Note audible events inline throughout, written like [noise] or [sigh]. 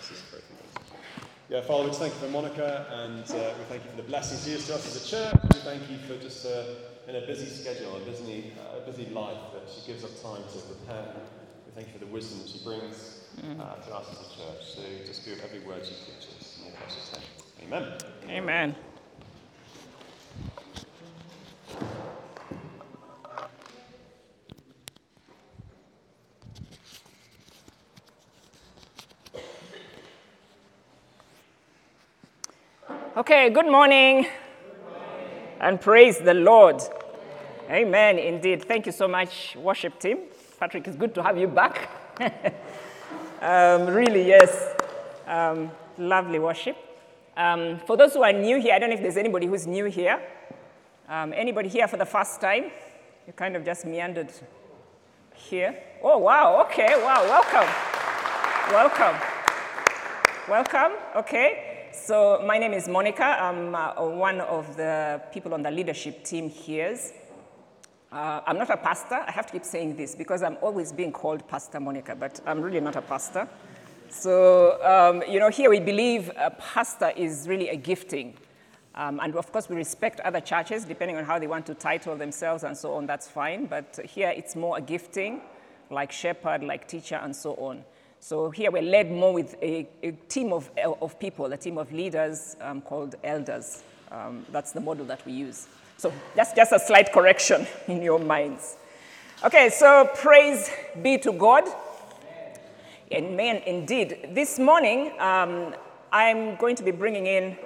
This is great. Yeah, Father, we just thank you for Monica and uh, we thank you for the blessings she is to us as a church. We thank you for just uh, in a busy schedule, a busy, uh, a busy life that she gives up time to prepare. We thank you for the wisdom that she brings uh, to us as a church. So just give every word she teaches. In your precious name. Amen. Amen. Okay, good morning. And praise the Lord. Amen, indeed. Thank you so much, worship team. Patrick, it's good to have you back. [laughs] um, really, yes. Um, lovely worship. Um, for those who are new here, I don't know if there's anybody who's new here. Um, anybody here for the first time? You kind of just meandered here. Oh, wow, okay, wow, welcome. Welcome. Welcome, okay. So, my name is Monica. I'm uh, one of the people on the leadership team here. Uh, I'm not a pastor. I have to keep saying this because I'm always being called Pastor Monica, but I'm really not a pastor. So, um, you know, here we believe a pastor is really a gifting. Um, and of course, we respect other churches depending on how they want to title themselves and so on, that's fine. But here it's more a gifting, like shepherd, like teacher, and so on. So here we're led more with a, a team of, of people, a team of leaders um, called elders. Um, that's the model that we use. So that's just a slight correction [laughs] in your minds. Okay, so praise be to God. Amen, indeed. This morning, um, I'm going to be bringing in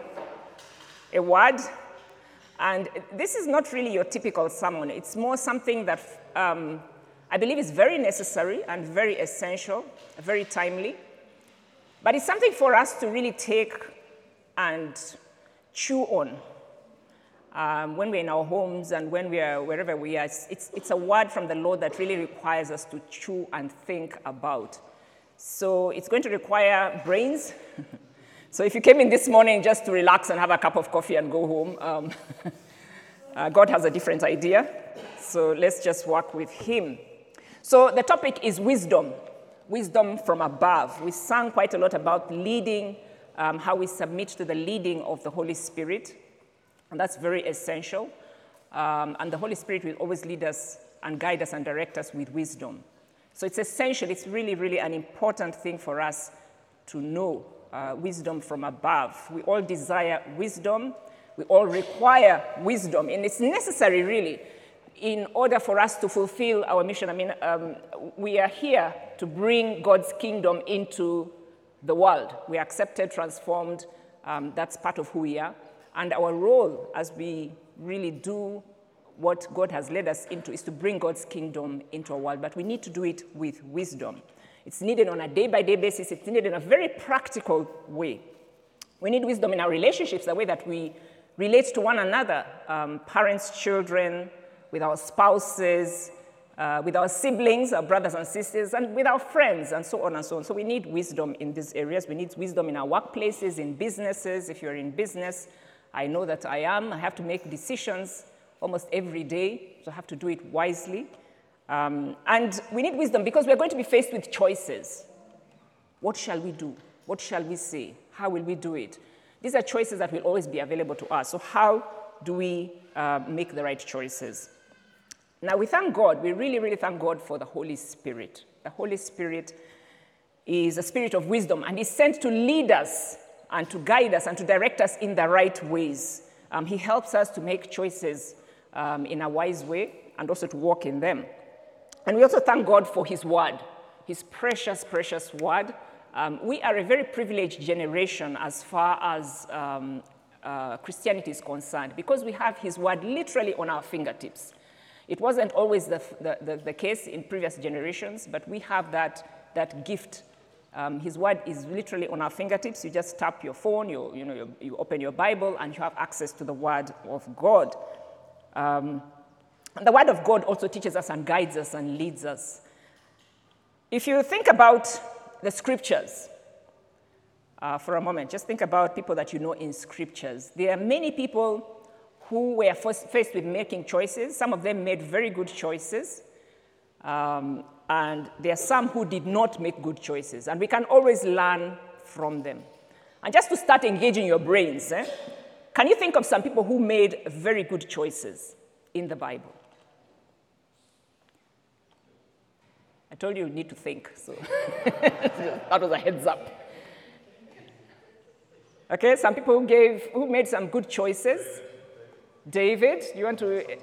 a word. And this is not really your typical sermon. It's more something that um, I believe is very necessary and very essential, very timely. But it's something for us to really take and chew on um, when we're in our homes and when we are wherever we are. It's, it's a word from the Lord that really requires us to chew and think about. So it's going to require brains. [laughs] so if you came in this morning just to relax and have a cup of coffee and go home, um, [laughs] uh, God has a different idea. So let's just work with Him. So the topic is wisdom, wisdom from above. We sang quite a lot about leading, um, how we submit to the leading of the Holy Spirit, and that's very essential. Um, and the Holy Spirit will always lead us and guide us and direct us with wisdom. So it's essential, it's really, really an important thing for us to know uh, wisdom from above. We all desire wisdom, we all require wisdom, and it's necessary, really in order for us to fulfill our mission, I mean, um, we are here to bring God's kingdom into the world. We are accepted, transformed. Um, that's part of who we are. And our role as we really do what God has led us into is to bring God's kingdom into our world. But we need to do it with wisdom. It's needed on a day by day basis, it's needed in a very practical way. We need wisdom in our relationships, the way that we relate to one another um, parents, children, with our spouses, uh, with our siblings, our brothers and sisters, and with our friends, and so on and so on. So we need wisdom in these areas. We need wisdom in our workplaces, in businesses. If you're in business, I know that I am. I have to make decisions almost every day, so I have to do it wisely. Um, and we need wisdom because we're going to be faced with choices. What shall we do? What shall we say? How will we do it? These are choices that will always be available to us. So, how do we uh, make the right choices? Now, we thank God, we really, really thank God for the Holy Spirit. The Holy Spirit is a spirit of wisdom and is sent to lead us and to guide us and to direct us in the right ways. Um, he helps us to make choices um, in a wise way and also to walk in them. And we also thank God for His word, His precious, precious word. Um, we are a very privileged generation as far as um, uh, Christianity is concerned because we have His word literally on our fingertips. It wasn't always the, the, the, the case in previous generations, but we have that, that gift. Um, his word is literally on our fingertips. You just tap your phone, you, you, know, you, you open your Bible, and you have access to the word of God. Um, the word of God also teaches us and guides us and leads us. If you think about the scriptures, uh, for a moment, just think about people that you know in scriptures. There are many people who were faced with making choices. Some of them made very good choices. Um, and there are some who did not make good choices. And we can always learn from them. And just to start engaging your brains, eh, can you think of some people who made very good choices in the Bible? I told you you need to think, so [laughs] that was a heads up. Okay, some people who gave, who made some good choices. David, you want to?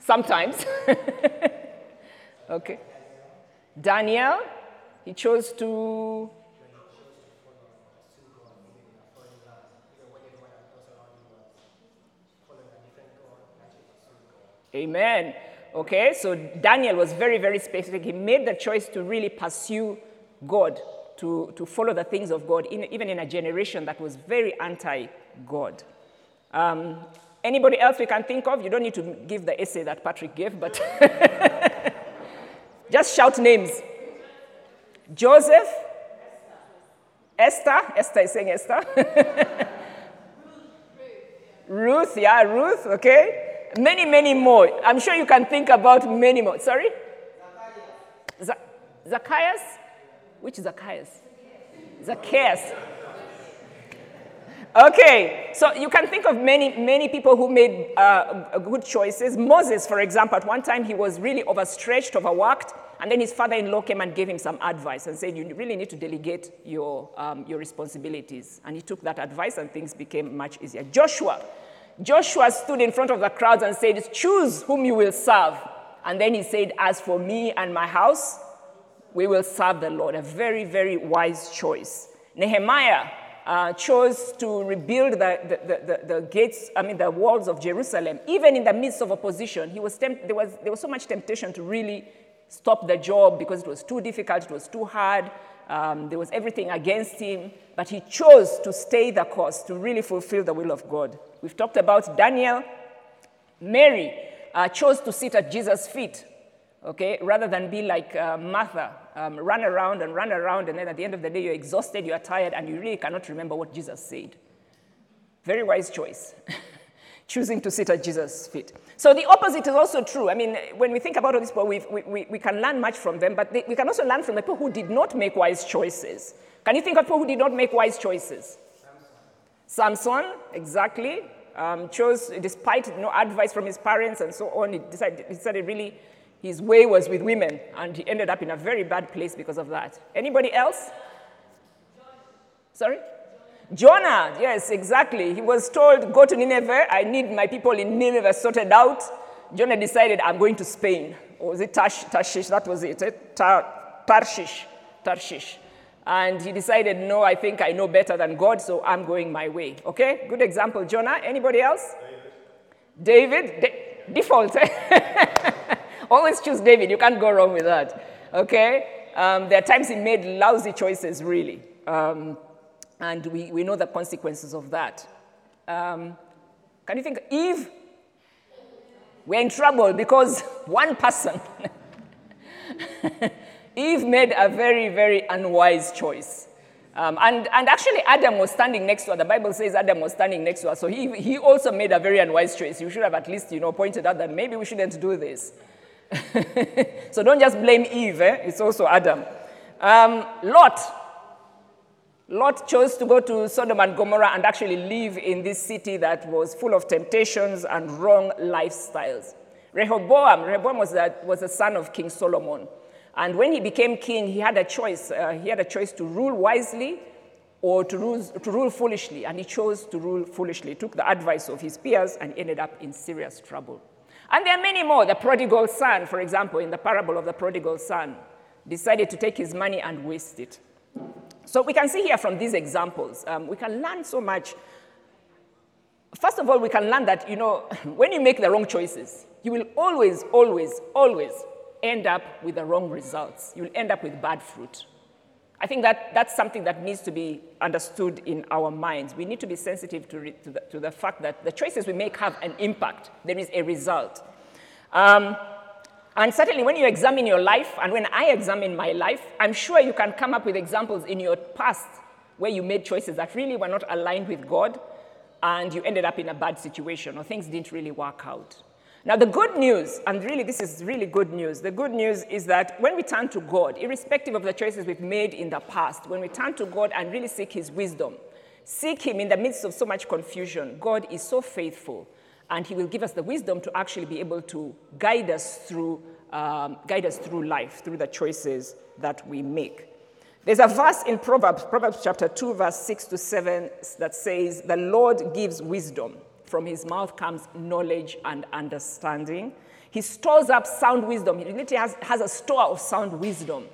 Sometimes. [laughs] okay. Daniel, he chose to. Amen. Okay, so Daniel was very, very specific. He made the choice to really pursue God, to, to follow the things of God, in, even in a generation that was very anti God. Um, anybody else we can think of? You don't need to give the essay that Patrick gave, but [laughs] just shout names Joseph, Esther, Esther is saying Esther. [laughs] Ruth, yeah, Ruth, okay. Many, many more. I'm sure you can think about many more. Sorry? Zacchaeus. Zacchaeus? Which is Zacchaeus? Zacchaeus. Okay, so you can think of many, many people who made uh, good choices. Moses, for example, at one time he was really overstretched, overworked, and then his father in law came and gave him some advice and said, You really need to delegate your, um, your responsibilities. And he took that advice, and things became much easier. Joshua, Joshua stood in front of the crowds and said, Choose whom you will serve. And then he said, As for me and my house, we will serve the Lord. A very, very wise choice. Nehemiah uh, chose to rebuild the, the, the, the, gates, I mean, the walls of Jerusalem. Even in the midst of opposition, he was temp- there, was, there was so much temptation to really stop the job because it was too difficult, it was too hard. Um, there was everything against him, but he chose to stay the course to really fulfill the will of God. We've talked about Daniel. Mary uh, chose to sit at Jesus' feet, okay, rather than be like uh, Martha, um, run around and run around, and then at the end of the day, you're exhausted, you're tired, and you really cannot remember what Jesus said. Very wise choice, [laughs] choosing to sit at Jesus' feet. So the opposite is also true. I mean, when we think about all these people, we, we, we can learn much from them, but they, we can also learn from the people who did not make wise choices. Can you think of people who did not make wise choices? Samson, Samson exactly. Um, chose, despite no advice from his parents and so on, he decided, he decided really his way was with women, and he ended up in a very bad place because of that. Anybody else? Sorry? Jonah, yes, exactly. He was told, Go to Nineveh. I need my people in Nineveh sorted out. Jonah decided, I'm going to Spain. Or was it Tash, Tarshish? That was it. Eh? Tar, Tarshish. Tarshish. And he decided, No, I think I know better than God, so I'm going my way. Okay? Good example. Jonah. Anybody else? David. David? De- default. Eh? [laughs] Always choose David. You can't go wrong with that. Okay? Um, there are times he made lousy choices, really. Um, and we, we know the consequences of that. Um, can you think, Eve? We're in trouble because one person, [laughs] Eve made a very, very unwise choice. Um, and, and actually, Adam was standing next to her. The Bible says Adam was standing next to her. So he, he also made a very unwise choice. You should have at least, you know, pointed out that maybe we shouldn't do this. [laughs] so don't just blame Eve, eh? it's also Adam. Um, Lot, Lot chose to go to Sodom and Gomorrah and actually live in this city that was full of temptations and wrong lifestyles. Rehoboam, Rehoboam was a, was a son of King Solomon. And when he became king, he had a choice. Uh, he had a choice to rule wisely or to rule, to rule foolishly. And he chose to rule foolishly. Took the advice of his peers and ended up in serious trouble. And there are many more. The prodigal son, for example, in the parable of the prodigal son, decided to take his money and waste it. So we can see here from these examples, um, we can learn so much. First of all, we can learn that, you know, [laughs] when you make the wrong choices, you will always, always, always end up with the wrong results. You'll end up with bad fruit. I think that that's something that needs to be understood in our minds. We need to be sensitive to, re, to, the, to the, fact that the choices we make have an impact. There is a result. Um, and certainly, when you examine your life, and when I examine my life, I'm sure you can come up with examples in your past where you made choices that really were not aligned with God, and you ended up in a bad situation, or things didn't really work out. Now, the good news, and really this is really good news, the good news is that when we turn to God, irrespective of the choices we've made in the past, when we turn to God and really seek His wisdom, seek Him in the midst of so much confusion, God is so faithful and He will give us the wisdom to actually be able to guide us through, um, guide us through life, through the choices that we make. There's a verse in Proverbs, Proverbs chapter 2, verse 6 to 7, that says, The Lord gives wisdom. From his mouth comes knowledge and understanding. He stores up sound wisdom. He literally has, has a store of sound wisdom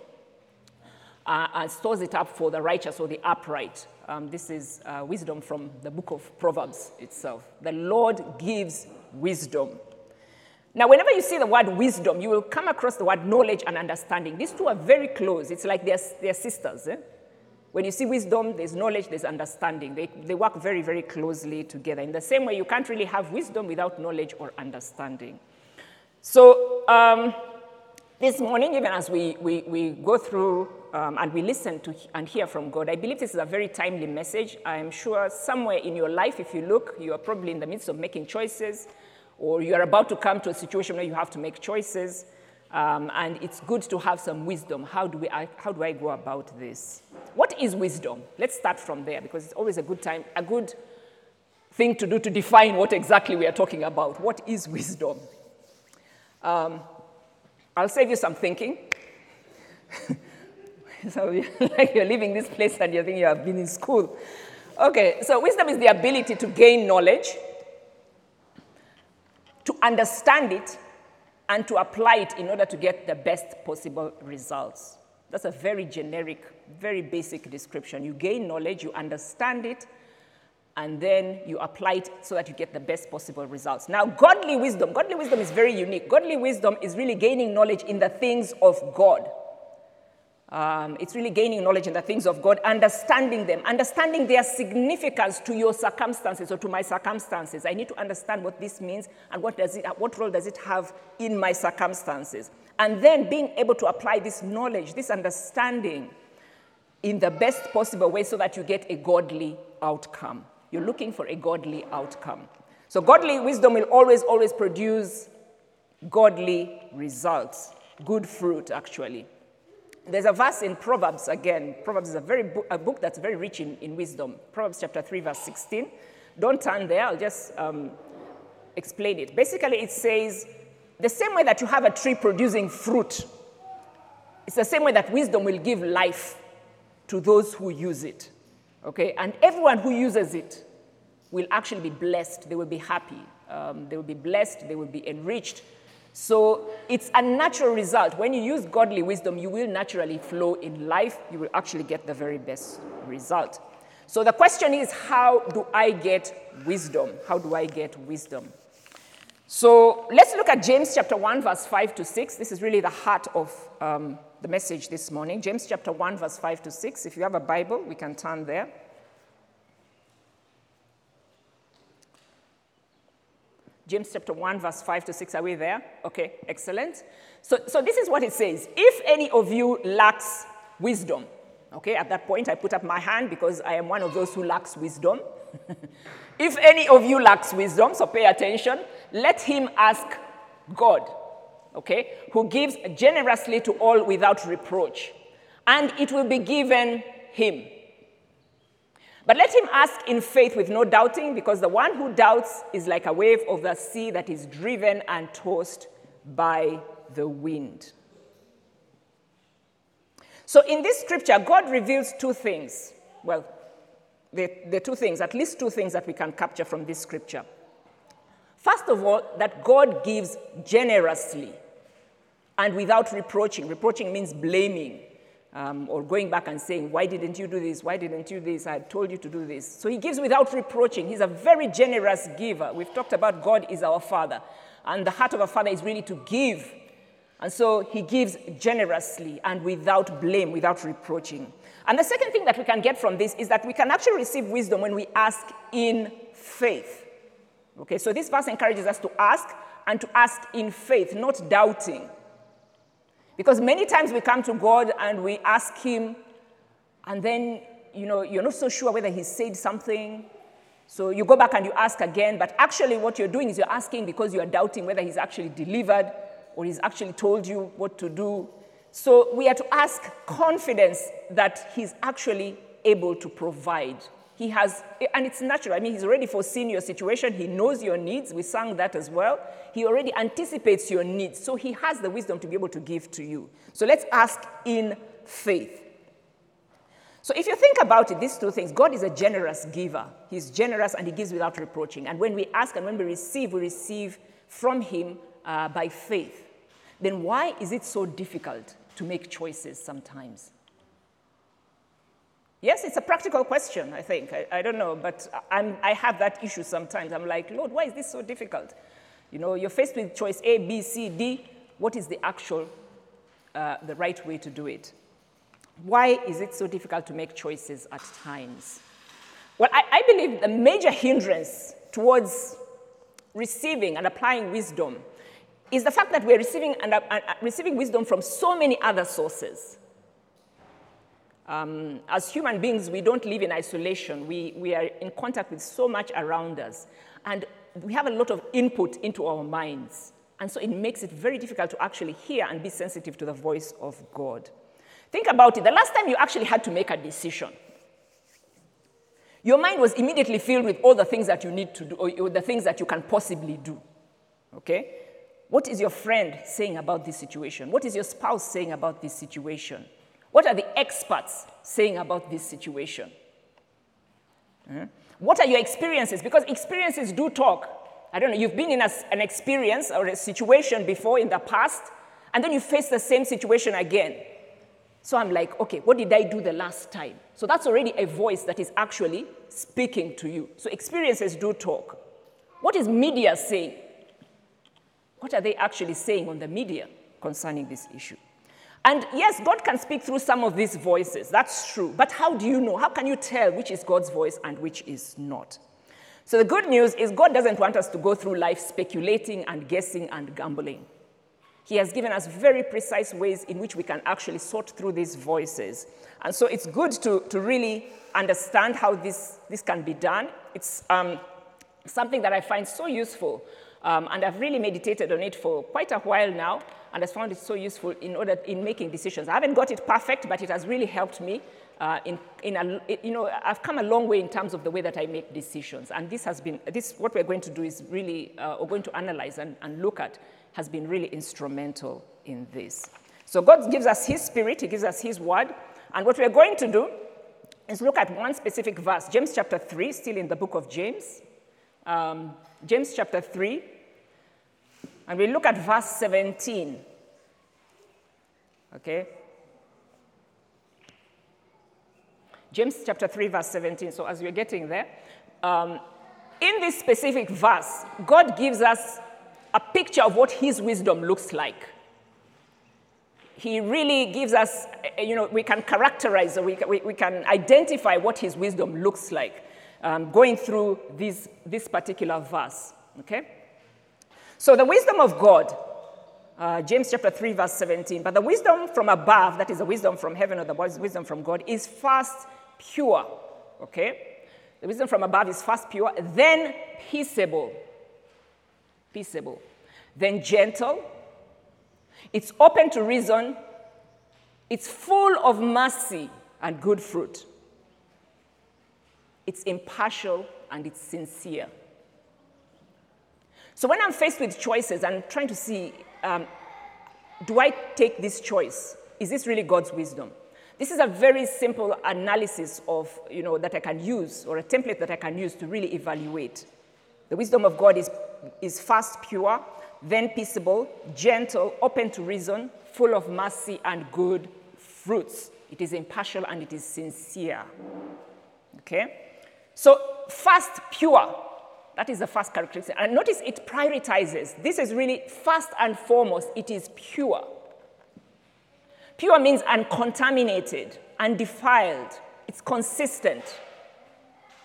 uh, and stores it up for the righteous or the upright. Um, this is uh, wisdom from the book of Proverbs itself. The Lord gives wisdom. Now, whenever you see the word wisdom, you will come across the word knowledge and understanding. These two are very close. It's like they're, they're sisters. Eh? When you see wisdom, there's knowledge, there's understanding. They, they work very, very closely together. In the same way, you can't really have wisdom without knowledge or understanding. So, um, this morning, even as we, we, we go through um, and we listen to and hear from God, I believe this is a very timely message. I'm sure somewhere in your life, if you look, you are probably in the midst of making choices, or you are about to come to a situation where you have to make choices. Um, and it's good to have some wisdom. How do, we, how do I go about this? What is wisdom? Let's start from there because it's always a good time, a good thing to do to define what exactly we are talking about. What is wisdom? Um, I'll save you some thinking. [laughs] so, [laughs] like you're leaving this place and you think you have been in school. Okay, so wisdom is the ability to gain knowledge, to understand it, and to apply it in order to get the best possible results. That's a very generic, very basic description. You gain knowledge, you understand it, and then you apply it so that you get the best possible results. Now, godly wisdom, godly wisdom is very unique. Godly wisdom is really gaining knowledge in the things of God. Um, it's really gaining knowledge in the things of God, understanding them, understanding their significance to your circumstances or to my circumstances. I need to understand what this means and what, does it, what role does it have in my circumstances. And then being able to apply this knowledge, this understanding in the best possible way so that you get a godly outcome. You're looking for a godly outcome. So, godly wisdom will always, always produce godly results, good fruit, actually. There's a verse in Proverbs, again. Proverbs is a, very bo- a book that's very rich in, in wisdom. Proverbs chapter 3, verse 16. Don't turn there, I'll just um, explain it. Basically, it says, the same way that you have a tree producing fruit, it's the same way that wisdom will give life to those who use it. Okay? And everyone who uses it will actually be blessed. They will be happy. Um, they will be blessed. They will be enriched. So it's a natural result. When you use godly wisdom, you will naturally flow in life. You will actually get the very best result. So the question is how do I get wisdom? How do I get wisdom? So let's look at James chapter 1, verse 5 to 6. This is really the heart of um, the message this morning. James chapter 1, verse 5 to 6. If you have a Bible, we can turn there. James chapter 1, verse 5 to 6. Are we there? Okay, excellent. So, so this is what it says If any of you lacks wisdom, okay, at that point I put up my hand because I am one of those who lacks wisdom. [laughs] if any of you lacks wisdom, so pay attention, let him ask God, okay, who gives generously to all without reproach, and it will be given him. But let him ask in faith with no doubting, because the one who doubts is like a wave of the sea that is driven and tossed by the wind. So in this scripture, God reveals two things. Well, the, the two things, at least two things that we can capture from this scripture. First of all, that God gives generously and without reproaching. Reproaching means blaming um, or going back and saying, Why didn't you do this? Why didn't you this? I told you to do this. So he gives without reproaching. He's a very generous giver. We've talked about God is our Father, and the heart of a father is really to give. And so he gives generously and without blame, without reproaching. And the second thing that we can get from this is that we can actually receive wisdom when we ask in faith. Okay, so this verse encourages us to ask and to ask in faith, not doubting. Because many times we come to God and we ask Him, and then, you know, you're not so sure whether He said something. So you go back and you ask again, but actually, what you're doing is you're asking because you're doubting whether he's actually delivered or he's actually told you what to do. So we are to ask confidence that he's actually able to provide. He has, and it's natural. I mean, he's already foreseen your situation. He knows your needs. We sang that as well. He already anticipates your needs. So he has the wisdom to be able to give to you. So let's ask in faith. So if you think about it, these two things, God is a generous giver. He's generous and he gives without reproaching. And when we ask and when we receive, we receive from him uh, by faith. Then why is it so difficult to make choices sometimes? Yes, it's a practical question, I think. I, I don't know, but I'm, I have that issue sometimes. I'm like, Lord, why is this so difficult? You know, you're faced with choice A, B, C, D. What is the actual, uh, the right way to do it? Why is it so difficult to make choices at times? Well, I, I believe the major hindrance towards receiving and applying wisdom is the fact that we're receiving, and, uh, uh, receiving wisdom from so many other sources. Um, as human beings, we don't live in isolation. We, we are in contact with so much around us. And we have a lot of input into our minds. And so it makes it very difficult to actually hear and be sensitive to the voice of God. Think about it. The last time you actually had to make a decision, your mind was immediately filled with all the things that you need to do, or the things that you can possibly do. Okay? What is your friend saying about this situation? What is your spouse saying about this situation? What are the experts saying about this situation? Mm-hmm. What are your experiences? Because experiences do talk. I don't know, you've been in a, an experience or a situation before in the past, and then you face the same situation again. So I'm like, okay, what did I do the last time? So that's already a voice that is actually speaking to you. So experiences do talk. What is media saying? What are they actually saying on the media concerning this issue? And yes, God can speak through some of these voices. That's true. But how do you know? How can you tell which is God's voice and which is not? So the good news is God doesn't want us to go through life speculating and guessing and gambling. He has given us very precise ways in which we can actually sort through these voices. And so it's good to, to really understand how this, this can be done. It's um, something that I find so useful. Um, and I've really meditated on it for quite a while now and has found it so useful in order in making decisions. I haven't got it perfect, but it has really helped me. Uh, in, in a, you know, I've come a long way in terms of the way that I make decisions, and this has been this. What we're going to do is really uh, we're going to analyze and, and look at has been really instrumental in this. So God gives us His Spirit, He gives us His Word, and what we're going to do is look at one specific verse, James chapter three, still in the book of James. Um, James chapter 3, and we look at verse 17. Okay? James chapter 3, verse 17. So, as we're getting there, um, in this specific verse, God gives us a picture of what His wisdom looks like. He really gives us, eh, you know, we can characterize, we can, we can identify what His wisdom looks like um, going through this, this particular verse. Okay? So the wisdom of God, uh, James chapter 3, verse 17, but the wisdom from above, that is the wisdom from heaven or the wisdom from God, is first pure. Okay? The wisdom from above is first pure, then peaceable. Peaceable. Then gentle. It's open to reason. It's full of mercy and good fruit. It's impartial and it's sincere. So when I'm faced with choices, I'm trying to see um, do I take this choice? Is this really God's wisdom? This is a very simple analysis of, you know, that I can use, or a template that I can use to really evaluate. The wisdom of God is, is first pure, then peaceable, gentle, open to reason, full of mercy and good fruits. It is impartial and it is sincere. Okay? So, first pure, that is the first characteristic. And notice it prioritizes. This is really first and foremost, it is pure. Pure means uncontaminated, undefiled, it's consistent.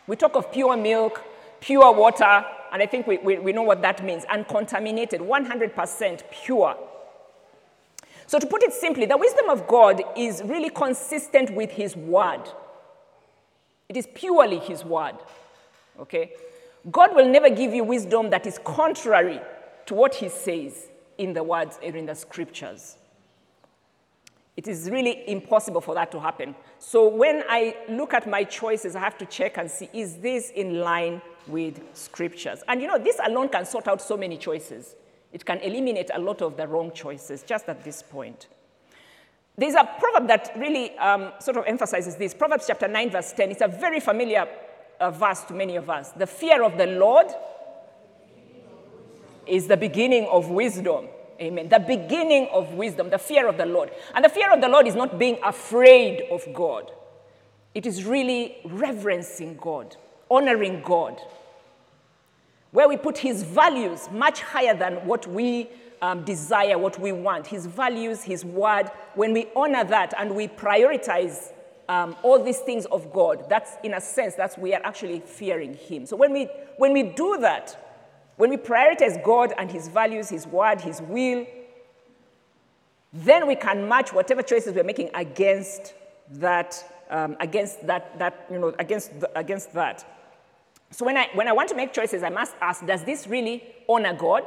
We talk of pure milk, pure water, and I think we, we, we know what that means uncontaminated, 100% pure. So, to put it simply, the wisdom of God is really consistent with His word. It is purely His word. Okay? God will never give you wisdom that is contrary to what He says in the words or in the scriptures. It is really impossible for that to happen. So when I look at my choices, I have to check and see is this in line with scriptures? And you know, this alone can sort out so many choices. It can eliminate a lot of the wrong choices just at this point. There's a proverb that really um, sort of emphasizes this. Proverbs chapter 9, verse 10. It's a very familiar uh, verse to many of us. The fear of the Lord is the beginning of wisdom. Amen. The beginning of wisdom, the fear of the Lord. And the fear of the Lord is not being afraid of God, it is really reverencing God, honoring God, where we put His values much higher than what we um, desire, what we want. His values, His word, when we honor that and we prioritize um, all these things of God, that's in a sense, that's we are actually fearing Him. So when we, when we do that, when we prioritize God and His values, His word, His will, then we can match whatever choices we're making against that, um, against that, that, you know, against, the, against that. So when I, when I want to make choices, I must ask, does this really honor God?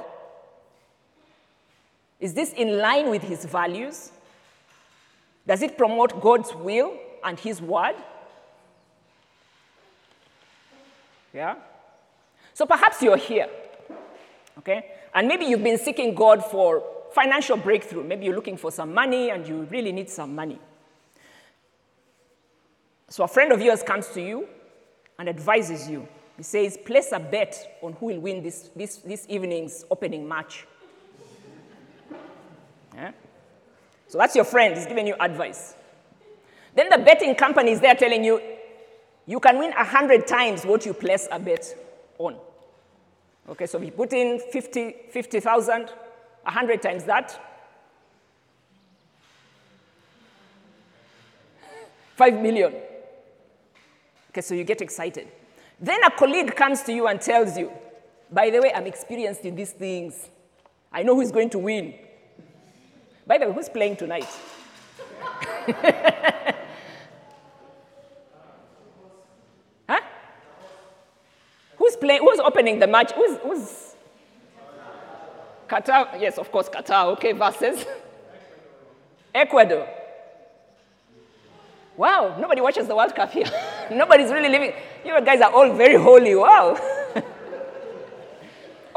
Is this in line with His values? Does it promote God's will and His word? Yeah? So perhaps you're here Okay? And maybe you've been seeking God for financial breakthrough. Maybe you're looking for some money and you really need some money. So a friend of yours comes to you and advises you. He says, place a bet on who will win this, this, this evening's opening match. Yeah? So that's your friend, he's giving you advice. Then the betting company is there telling you, you can win 100 times what you place a bet on. Okay, so we put in 50, 50,000, 100 times that. 5 million. Okay, so you get excited. Then a colleague comes to you and tells you, by the way, I'm experienced in these things. I know who's going to win. By the way, who's playing tonight? Who's playing? Who's opening the match? Who's, who's Qatar? Yes, of course, Qatar. Okay, versus [laughs] Ecuador. Wow, nobody watches the World Cup here. [laughs] Nobody's really living. You guys are all very holy. Wow. [laughs]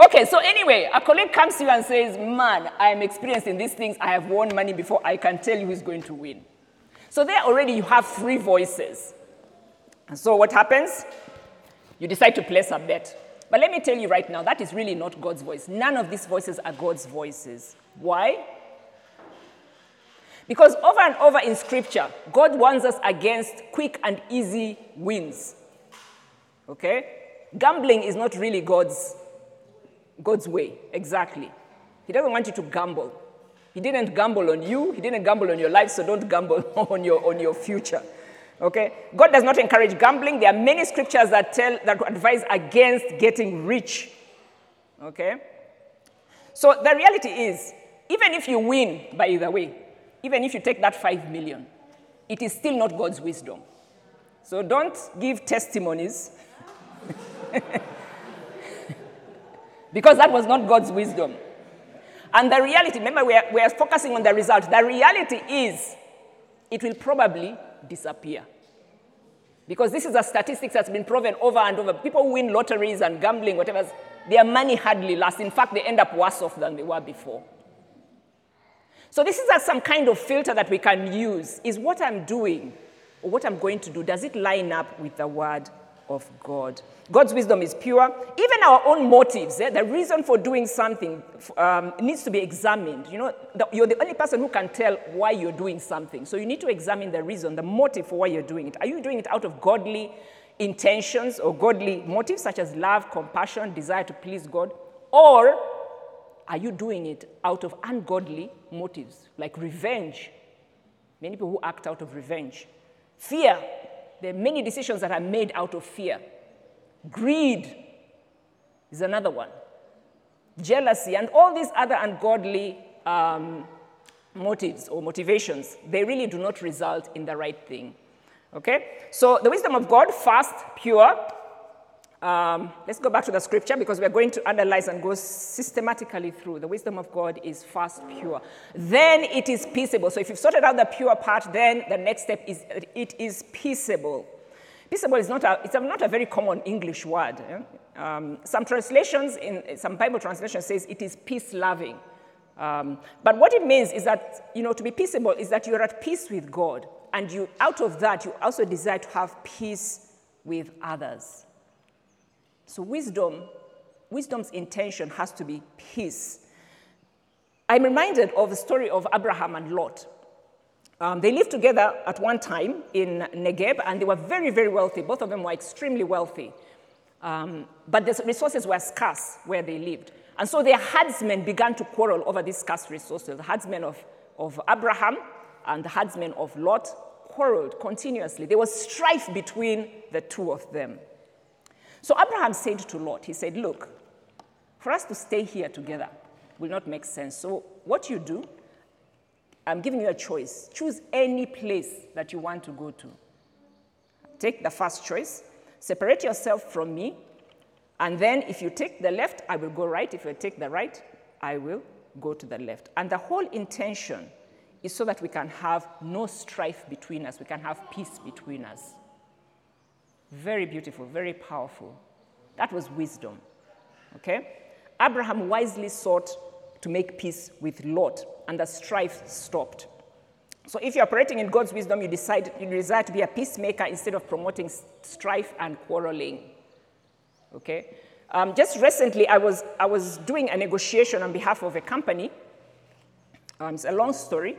okay, so anyway, a colleague comes to you and says, Man, I'm experienced in these things. I have won money before. I can tell you who's going to win. So there already you have three voices. And so what happens? You decide to place a bet. But let me tell you right now, that is really not God's voice. None of these voices are God's voices. Why? Because over and over in Scripture, God warns us against quick and easy wins. Okay? Gambling is not really God's, God's way, exactly. He doesn't want you to gamble. He didn't gamble on you, He didn't gamble on your life, so don't gamble [laughs] on your, on your future. Okay? God does not encourage gambling. There are many scriptures that tell that advise against getting rich. Okay? So the reality is, even if you win by either way, even if you take that 5 million, it is still not God's wisdom. So don't give testimonies. [laughs] because that was not God's wisdom. And the reality, remember, we are, we are focusing on the result. The reality is, it will probably disappear. Because this is a statistic that's been proven over and over. People win lotteries and gambling, whatever, their money hardly lasts. In fact, they end up worse off than they were before. So this is some kind of filter that we can use. Is what I'm doing or what I'm going to do, does it line up with the word of God. God's wisdom is pure. Even our own motives, eh, the reason for doing something um, needs to be examined. You know, the, you're the only person who can tell why you're doing something. So you need to examine the reason, the motive for why you're doing it. Are you doing it out of godly intentions or godly motives, such as love, compassion, desire to please God? Or are you doing it out of ungodly motives, like revenge? Many people who act out of revenge. Fear, there are many decisions that are made out of fear. Greed is another one. Jealousy and all these other ungodly um, motives or motivations, they really do not result in the right thing. Okay? So the wisdom of God, fast, pure, Um, let's go back to the scripture because we're going to analyze and go systematically through. The wisdom of God is first pure. Then it is peaceable. So if you've sorted out the pure part, then the next step is it is peaceable. Peaceable is not a, it's not a very common English word. Eh? Um, some translations, in some Bible translations says it is peace-loving. Um, but what it means is that, you know, to be peaceable is that you're at peace with God. And you, out of that, you also desire to have peace with others. So wisdom, wisdom's intention has to be peace. I'm reminded of the story of Abraham and Lot. Um, they lived together at one time in Negeb, and they were very, very wealthy. Both of them were extremely wealthy. Um, but the resources were scarce where they lived. And so their herdsmen began to quarrel over these scarce resources. The herdsmen of, of Abraham and the herdsmen of Lot quarreled continuously. There was strife between the two of them. So Abraham said to Lot, he said, Look, for us to stay here together will not make sense. So what you do, I'm giving you a choice. Choose any place that you want to go to. Take the first choice, separate yourself from me, and then if you take the left, I will go right. If you take the right, I will go to the left. And the whole intention is so that we can have no strife between us, we can have peace between us. Very beautiful, very powerful. That was wisdom. Okay? Abraham wisely sought to make peace with Lot, and the strife stopped. So if you're operating in God's wisdom, you decide you desire to be a peacemaker instead of promoting strife and quarreling. Okay? Um, just recently, I was, I was doing a negotiation on behalf of a company. Um, it's a long story.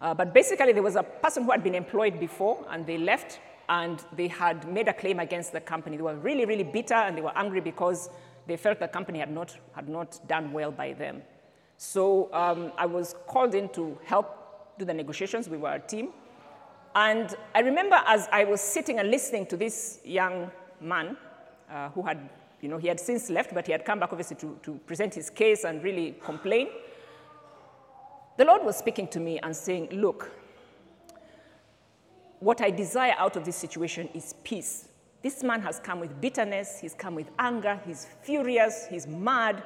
Uh, but basically, there was a person who had been employed before, and they left, and they had made a claim against the company. They were really, really bitter and they were angry because they felt the company had not, had not done well by them. So um, I was called in to help do the negotiations. We were a team. And I remember as I was sitting and listening to this young man uh, who had, you know, he had since left, but he had come back obviously to, to present his case and really complain. The Lord was speaking to me and saying, Look, what I desire out of this situation is peace. This man has come with bitterness, he's come with anger, he's furious, he's mad.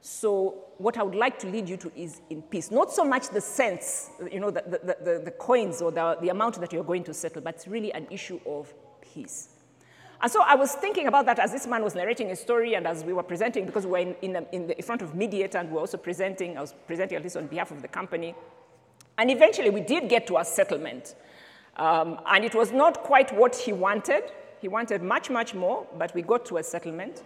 So, what I would like to lead you to is in peace. Not so much the sense, you know, the, the, the, the coins or the, the amount that you're going to settle, but it's really an issue of peace. And so I was thinking about that as this man was narrating his story and as we were presenting, because we were in, in, the, in, the, in front of Mediator and we were also presenting, I was presenting at least on behalf of the company. And eventually we did get to a settlement. Um, and it was not quite what he wanted. He wanted much, much more, but we got to a settlement.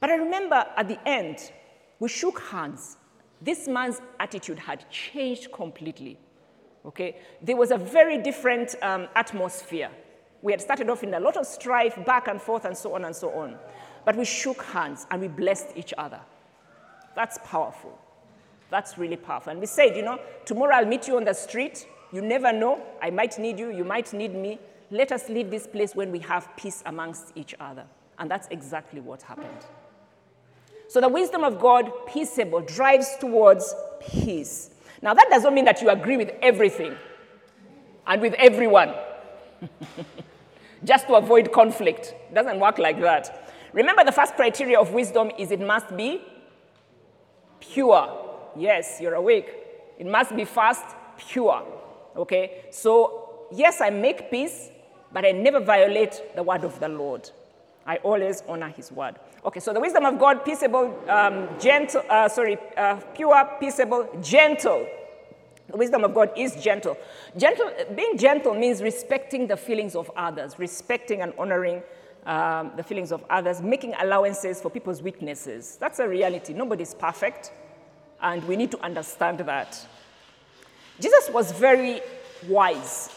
But I remember at the end, we shook hands. This man's attitude had changed completely. Okay? There was a very different um, atmosphere. We had started off in a lot of strife, back and forth, and so on and so on. But we shook hands and we blessed each other. That's powerful. That's really powerful. And we said, you know, tomorrow I'll meet you on the street. You never know. I might need you. You might need me. Let us leave this place when we have peace amongst each other. And that's exactly what happened. So the wisdom of God, peaceable, drives towards peace. Now, that doesn't mean that you agree with everything and with everyone, [laughs] just to avoid conflict. It doesn't work like that. Remember, the first criteria of wisdom is it must be pure. Yes, you're awake. It must be first pure. Okay? So, yes, I make peace, but I never violate the word of the Lord. I always honor his word. Okay, so the wisdom of God, peaceable, um, gentle, uh, sorry, uh, pure, peaceable, gentle. The wisdom of God is gentle. Gentle, being gentle means respecting the feelings of others, respecting and honoring um, the feelings of others, making allowances for people's weaknesses. That's a reality. Nobody's perfect, and we need to understand that. Jesus was very wise.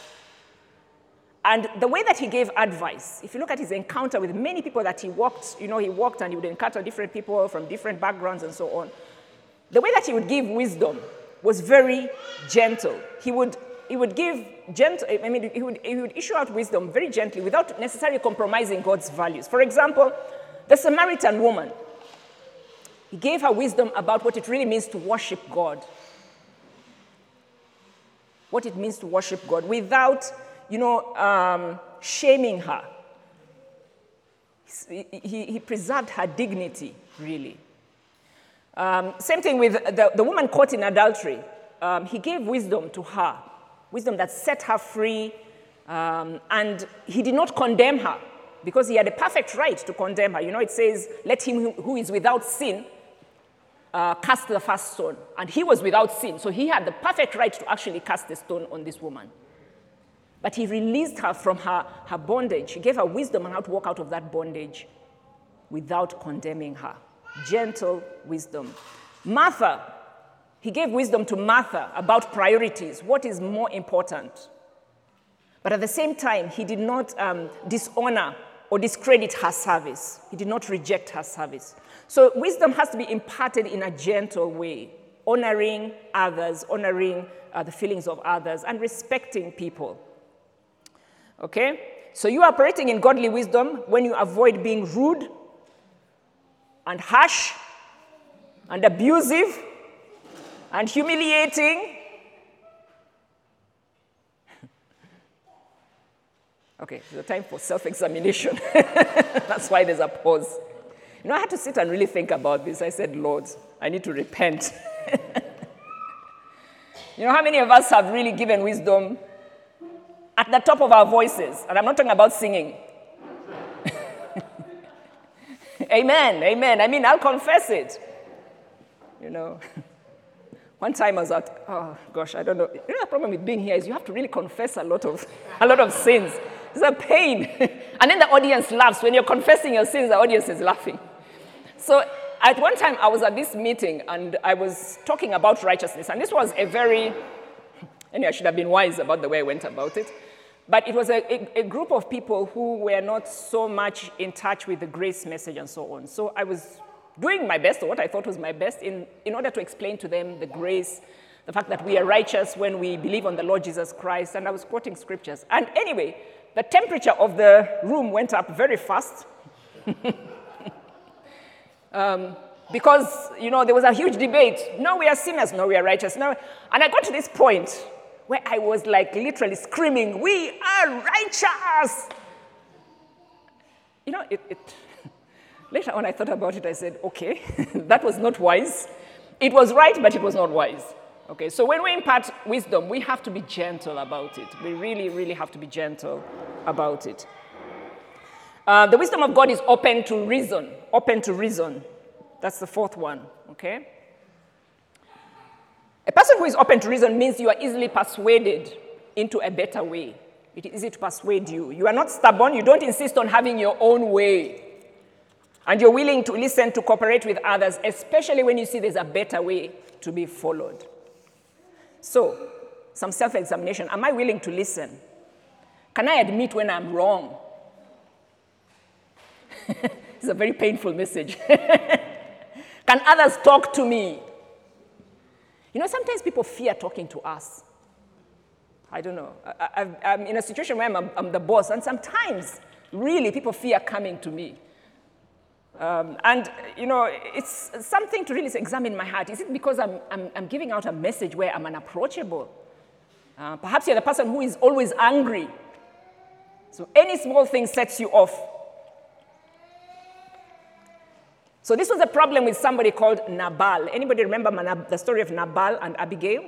And the way that he gave advice, if you look at his encounter with many people that he walked, you know, he walked and he would encounter different people from different backgrounds and so on. The way that he would give wisdom was very gentle. He would, he would give gentle, I mean, he would, he would issue out wisdom very gently without necessarily compromising God's values. For example, the Samaritan woman, he gave her wisdom about what it really means to worship God what it means to worship God without, you know, um, shaming her. He he, preserved her dignity, really. Um, same thing with the, the woman caught in adultery. Um, he gave wisdom to her, wisdom that set her free, um, and he did not condemn her because he had a perfect right to condemn her. You know, it says, Let him who is without sin uh, cast the first stone. And he was without sin, so he had the perfect right to actually cast the stone on this woman. But he released her from her, her bondage. He gave her wisdom on how to walk out of that bondage without condemning her. Gentle wisdom. Martha, he gave wisdom to Martha about priorities. What is more important? But at the same time, he did not um, dishonor or discredit her service. He did not reject her service. So wisdom has to be imparted in a gentle way, honoring others, honoring uh, the feelings of others, and respecting people. Okay? So you are operating in godly wisdom when you avoid being rude and harsh and abusive and humiliating. [laughs] okay, a time for self examination. [laughs] That's why there's a pause. You know, I had to sit and really think about this. I said, Lord, I need to repent. [laughs] you know, how many of us have really given wisdom at the top of our voices? And I'm not talking about singing. [laughs] amen, amen. I mean, I'll confess it. You know, [laughs] one time I was at, oh gosh, I don't know. You know, the problem with being here is you have to really confess a lot of, a lot of sins. It's a pain. and then the audience laughs. When you're confessing your sins, the audience is laughing. So at one time, I was at this meeting and I was talking about righteousness. And this was a very, anyway, I should have been wise about the way I went about it. But it was a, a, a, group of people who were not so much in touch with the grace message and so on. So I was doing my best, or what I thought was my best, in, in order to explain to them the grace, the fact that we are righteous when we believe on the Lord Jesus Christ. And I was quoting scriptures. And anyway, the temperature of the room went up very fast. [laughs] Um, because, you know, there was a huge debate. No, we are sinners. No, we are righteous. No. And I got to this point where I was like literally screaming, We are righteous. You know, it, it, [laughs] later on I thought about it, I said, Okay, [laughs] that was not wise. It was right, but it was not wise. Okay, so when we impart wisdom, we have to be gentle about it. We really, really have to be gentle about it. Uh, the wisdom of God is open to reason, open to reason. That's the fourth one, okay? A person who is open to reason means you are easily persuaded into a better way. It is easy to persuade you. You are not stubborn, you don't insist on having your own way. And you're willing to listen to cooperate with others, especially when you see there's a better way to be followed. So, some self examination. Am I willing to listen? Can I admit when I'm wrong? [laughs] it's a very painful message. [laughs] Can others talk to me? You know, sometimes people fear talking to us. I don't know. I, am in a situation where I'm, I'm, the boss, and sometimes, really, people fear coming to me. Um, and, you know, it's something to really examine my heart. Is it because I'm, I'm, I'm giving out a message where I'm unapproachable? Uh, perhaps you're the person who is always angry. So any small thing sets you off. So this was a problem with somebody called Nabal. Anybody remember the story of Nabal and Abigail?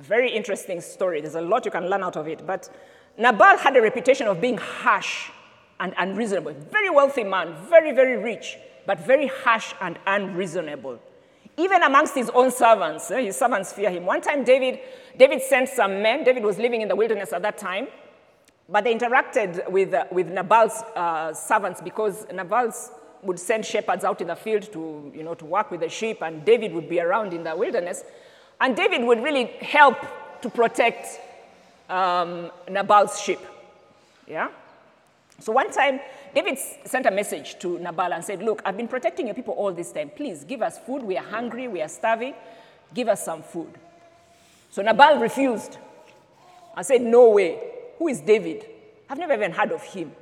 Very interesting story. There's a lot you can learn out of it. But Nabal had a reputation of being harsh and unreasonable. Very wealthy man, very, very rich, but very harsh and unreasonable. Even amongst his own servants, eh, his servants fear him. One time, David, David sent some men. David was living in the wilderness at that time. But they interacted with, uh, with Nabal's uh, servants because Nabal's would send shepherds out in the field to, you know, to work with the sheep, and David would be around in the wilderness. And David would really help to protect um, Nabal's sheep. Yeah? So one time, David sent a message to Nabal and said, Look, I've been protecting your people all this time. Please give us food. We are hungry. We are starving. Give us some food. So Nabal refused. I said, No way. Who is David? I've never even heard of him.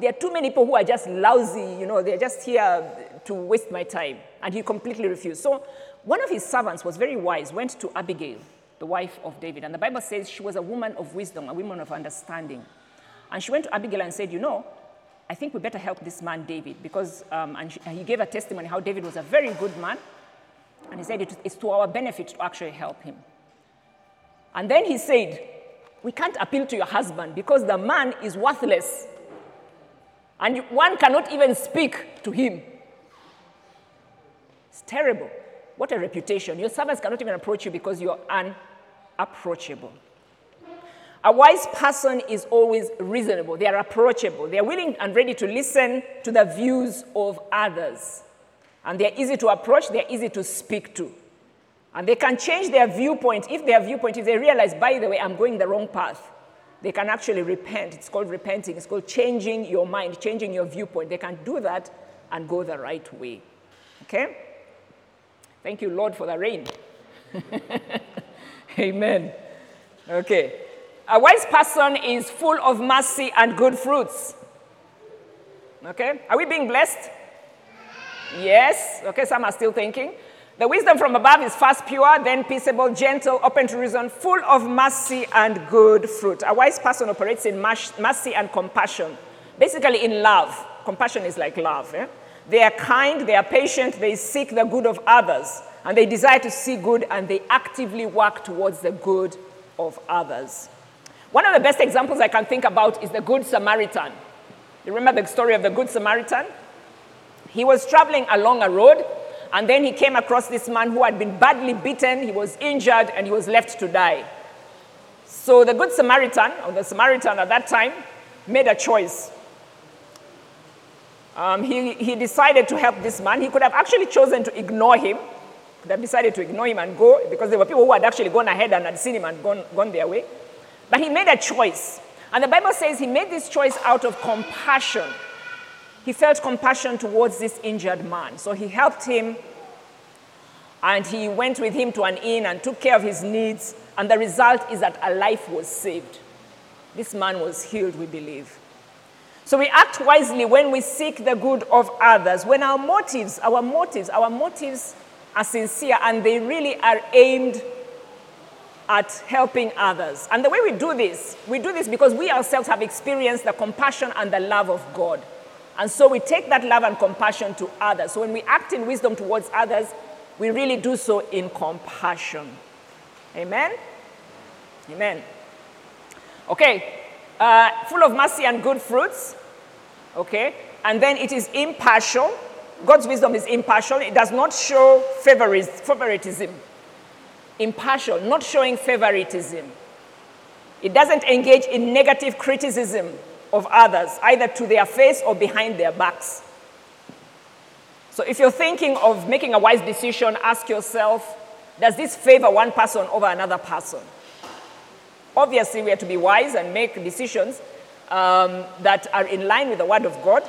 There are too many people who are just lousy, you know, they're just here to waste my time. And he completely refused. So one of his servants was very wise, went to Abigail, the wife of David. And the Bible says she was a woman of wisdom, a woman of understanding. And she went to Abigail and said, You know, I think we better help this man, David, because um, and he gave a testimony how David was a very good man. And he said it's to our benefit to actually help him. And then he said, We can't appeal to your husband because the man is worthless. And one cannot even speak to him. It's terrible. What a reputation. Your servants cannot even approach you because you're unapproachable. A wise person is always reasonable. They are approachable. They are willing and ready to listen to the views of others. And they're easy to approach, they're easy to speak to. And they can change their viewpoint. If their viewpoint, if they realize, by the way, I'm going the wrong path, they can actually repent. It's called repenting. It's called changing your mind, changing your viewpoint. They can do that and go the right way. Okay? Thank you, Lord, for the rain. [laughs] Amen. Okay. A wise person is full of mercy and good fruits. Okay? Are we being blessed? Yes. Okay, some are still thinking. The wisdom from above is first pure, then peaceable, gentle, open to reason, full of mercy and good fruit. A wise person operates in mercy and compassion, basically in love. Compassion is like love. Eh? They are kind, they are patient, they seek the good of others, and they desire to see good, and they actively work towards the good of others. One of the best examples I can think about is the Good Samaritan. You remember the story of the Good Samaritan? He was traveling along a road, and then he came across this man who had been badly beaten, he was injured, and he was left to die. So the Good Samaritan, or the Samaritan at that time, made a choice. Um, he, he decided to help this man. He could have actually chosen to ignore him, could have decided to ignore him and go, because there were people who had actually gone ahead and had seen him and gone, gone their way. But he made a choice. And the Bible says he made this choice out of compassion. He felt compassion towards this injured man. So he helped him and he went with him to an inn and took care of his needs. And the result is that a life was saved. This man was healed, we believe. So we act wisely when we seek the good of others, when our motives, our motives, our motives are sincere and they really are aimed at helping others. And the way we do this, we do this because we ourselves have experienced the compassion and the love of God. And so we take that love and compassion to others. So when we act in wisdom towards others, we really do so in compassion. Amen? Amen. Okay, uh, full of mercy and good fruits. Okay, and then it is impartial. God's wisdom is impartial, it does not show favoritism impartial, not showing favoritism. It doesn't engage in negative criticism of others, either to their face or behind their backs. So if you're thinking of making a wise decision, ask yourself does this favor one person over another person? Obviously, we are to be wise and make decisions um, that are in line with the Word of God.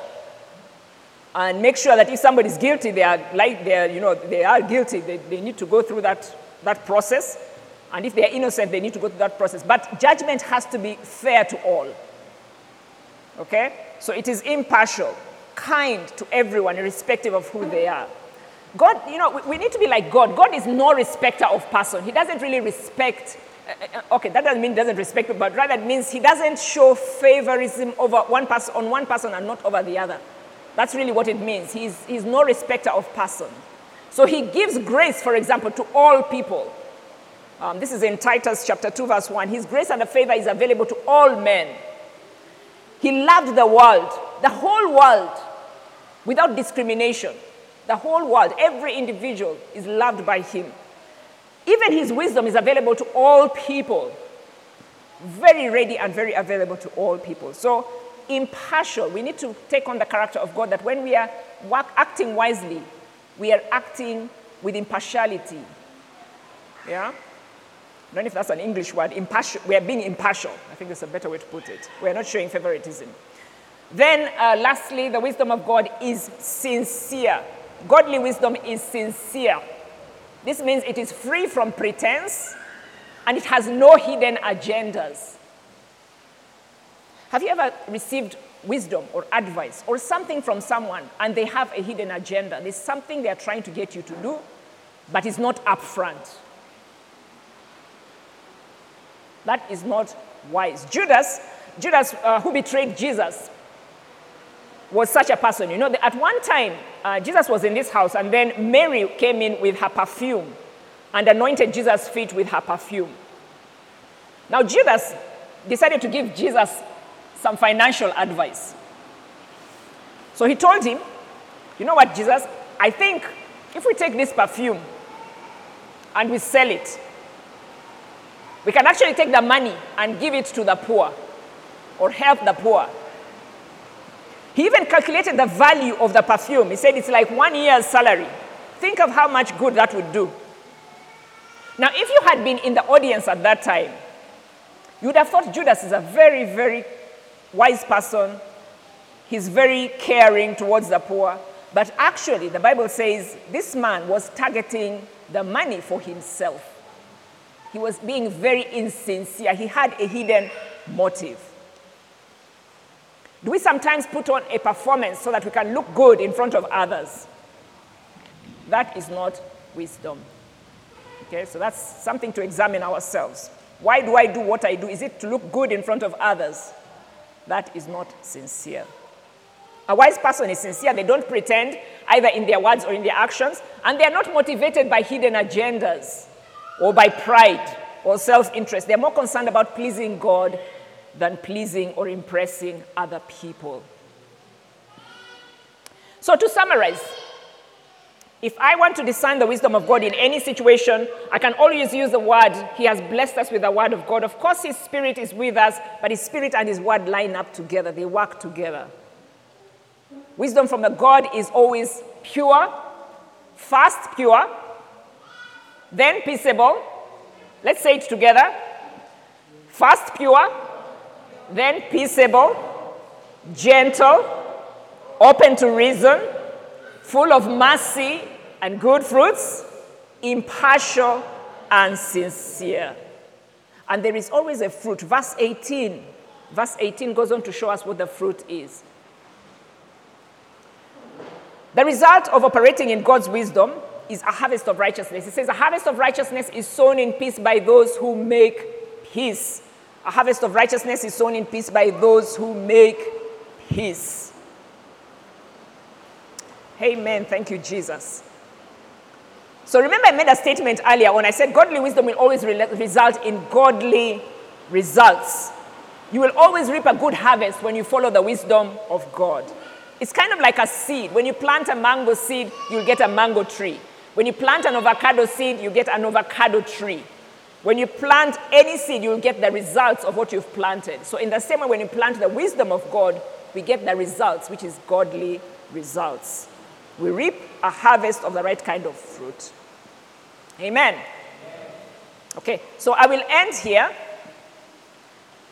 And make sure that if somebody is guilty, they are like they are, you know, they are guilty. They, they need to go through that that process. And if they are innocent, they need to go through that process. But judgment has to be fair to all. Okay? So it is impartial, kind to everyone, irrespective of who they are. God, you know, we, need to be like God. God is no respecter of person. He doesn't really respect. Uh, uh, okay, that doesn't mean doesn't respect, but rather it means he doesn't show favorism over one person on one person and not over the other. That's really what it means. He's, he's no respecter of person. So he gives grace, for example, to all people. Um, this is in Titus chapter 2, verse 1. His grace and favor is available to all men. He loved the world, the whole world, without discrimination. The whole world, every individual is loved by him. Even his wisdom is available to all people. Very ready and very available to all people. So, impartial. We need to take on the character of God that when we are acting wisely, we are acting with impartiality. Yeah? I don't know if that's an English word. Impartial. We are being impartial. I think that's a better way to put it. We are not showing favoritism. Then, uh, lastly, the wisdom of God is sincere. Godly wisdom is sincere. This means it is free from pretense and it has no hidden agendas. Have you ever received wisdom or advice or something from someone and they have a hidden agenda. There's something they're trying to get you to do, but it's not upfront. That is not wise. Judas, Judas, uh, who betrayed Jesus, was such a person. You know, at one time, uh, Jesus was in this house, and then Mary came in with her perfume and anointed Jesus' feet with her perfume. Now, Judas decided to give Jesus some financial advice. So he told him, You know what, Jesus? I think if we take this perfume and we sell it, we can actually take the money and give it to the poor or help the poor. He even calculated the value of the perfume. He said it's like one year's salary. Think of how much good that would do. Now, if you had been in the audience at that time, you would have thought Judas is a very, very wise person. He's very caring towards the poor. But actually, the Bible says this man was targeting the money for himself. He was being very insincere. He had a hidden motive. Do we sometimes put on a performance so that we can look good in front of others? That is not wisdom. Okay, so that's something to examine ourselves. Why do I do what I do? Is it to look good in front of others? That is not sincere. A wise person is sincere. They don't pretend either in their words or in their actions, and they are not motivated by hidden agendas or by pride or self interest. They're more concerned about pleasing God than pleasing or impressing other people. So, to summarize, if I want to discern the wisdom of God in any situation, I can always use the word. He has blessed us with the word of God. Of course, His Spirit is with us, but His Spirit and His word line up together, they work together. Wisdom from the God is always pure, first pure, then peaceable. Let's say it together. First pure, then peaceable, gentle, open to reason, full of mercy and good fruits, impartial and sincere. And there is always a fruit. Verse 18. Verse 18 goes on to show us what the fruit is. The result of operating in God's wisdom is a harvest of righteousness. It says, A harvest of righteousness is sown in peace by those who make peace. A harvest of righteousness is sown in peace by those who make peace. Amen. Thank you, Jesus. So remember, I made a statement earlier when I said godly wisdom will always re- result in godly results. You will always reap a good harvest when you follow the wisdom of God. It's kind of like a seed. When you plant a mango seed, you'll get a mango tree. When you plant an avocado seed, you get an avocado tree. When you plant any seed, you'll get the results of what you've planted. So, in the same way, when you plant the wisdom of God, we get the results, which is godly results. We reap a harvest of the right kind of fruit. Amen. Okay, so I will end here.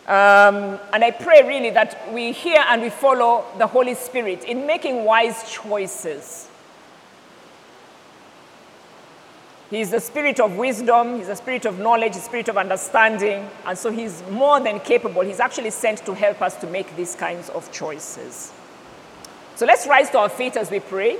Um, and I pray really that we hear and we follow the Holy Spirit in making wise choices. He is the spirit of wisdom, he's the spirit of knowledge, the spirit of understanding, and so he's more than capable. He's actually sent to help us to make these kinds of choices. So let's rise to our feet as we pray.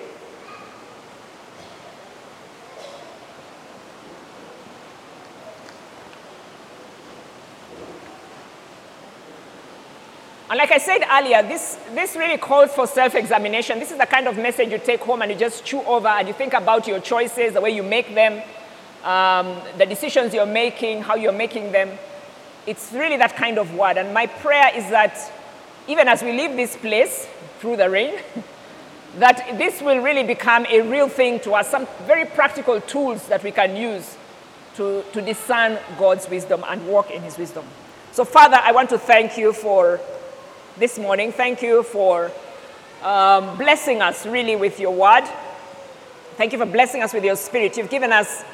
And like I said earlier, this, this really calls for self examination. This is the kind of message you take home and you just chew over and you think about your choices, the way you make them, um, the decisions you're making, how you're making them. It's really that kind of word. And my prayer is that even as we leave this place through the rain, [laughs] that this will really become a real thing to us, some very practical tools that we can use to, to discern God's wisdom and walk in His wisdom. So, Father, I want to thank you for this morning. Thank you for um, blessing us really with your word. Thank you for blessing us with your spirit. You've given us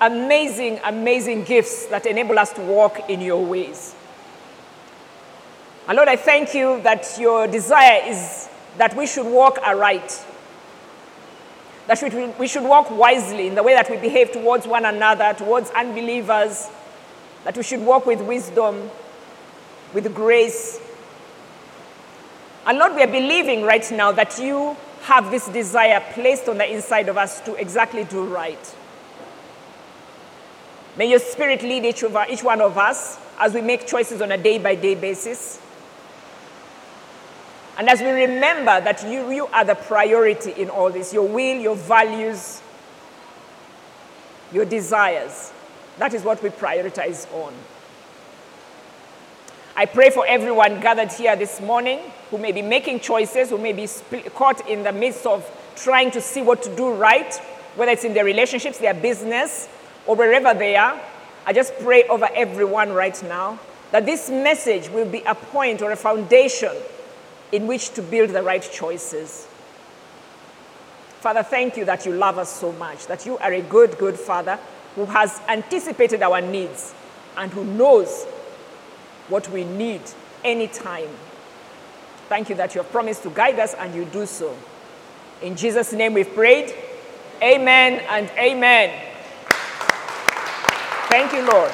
amazing, amazing gifts that enable us to walk in your ways. And Lord, I thank you that your desire is that we should walk aright. That we should walk wisely in the way that we behave towards one another, towards unbelievers. That we should walk with wisdom, with grace, and Lord, we are believing right now that you have this desire placed on the inside of us to exactly do right. May your spirit lead each, of our, each one of us as we make choices on a day by day basis. And as we remember that you, you are the priority in all this, your will, your values, your desires, that is what we prioritize on. I pray for everyone gathered here this morning who may be making choices, who may be caught in the midst of trying to see what to do right, whether it's in their relationships, their business, or wherever they are. I just pray over everyone right now that this message will be a point or a foundation in which to build the right choices. Father, thank you that you love us so much, that you are a good, good Father who has anticipated our needs and who knows what we need anytime. Thank you that you have promised to guide us and you do so. In Jesus' name we've prayed. Amen and amen. Thank you, Lord.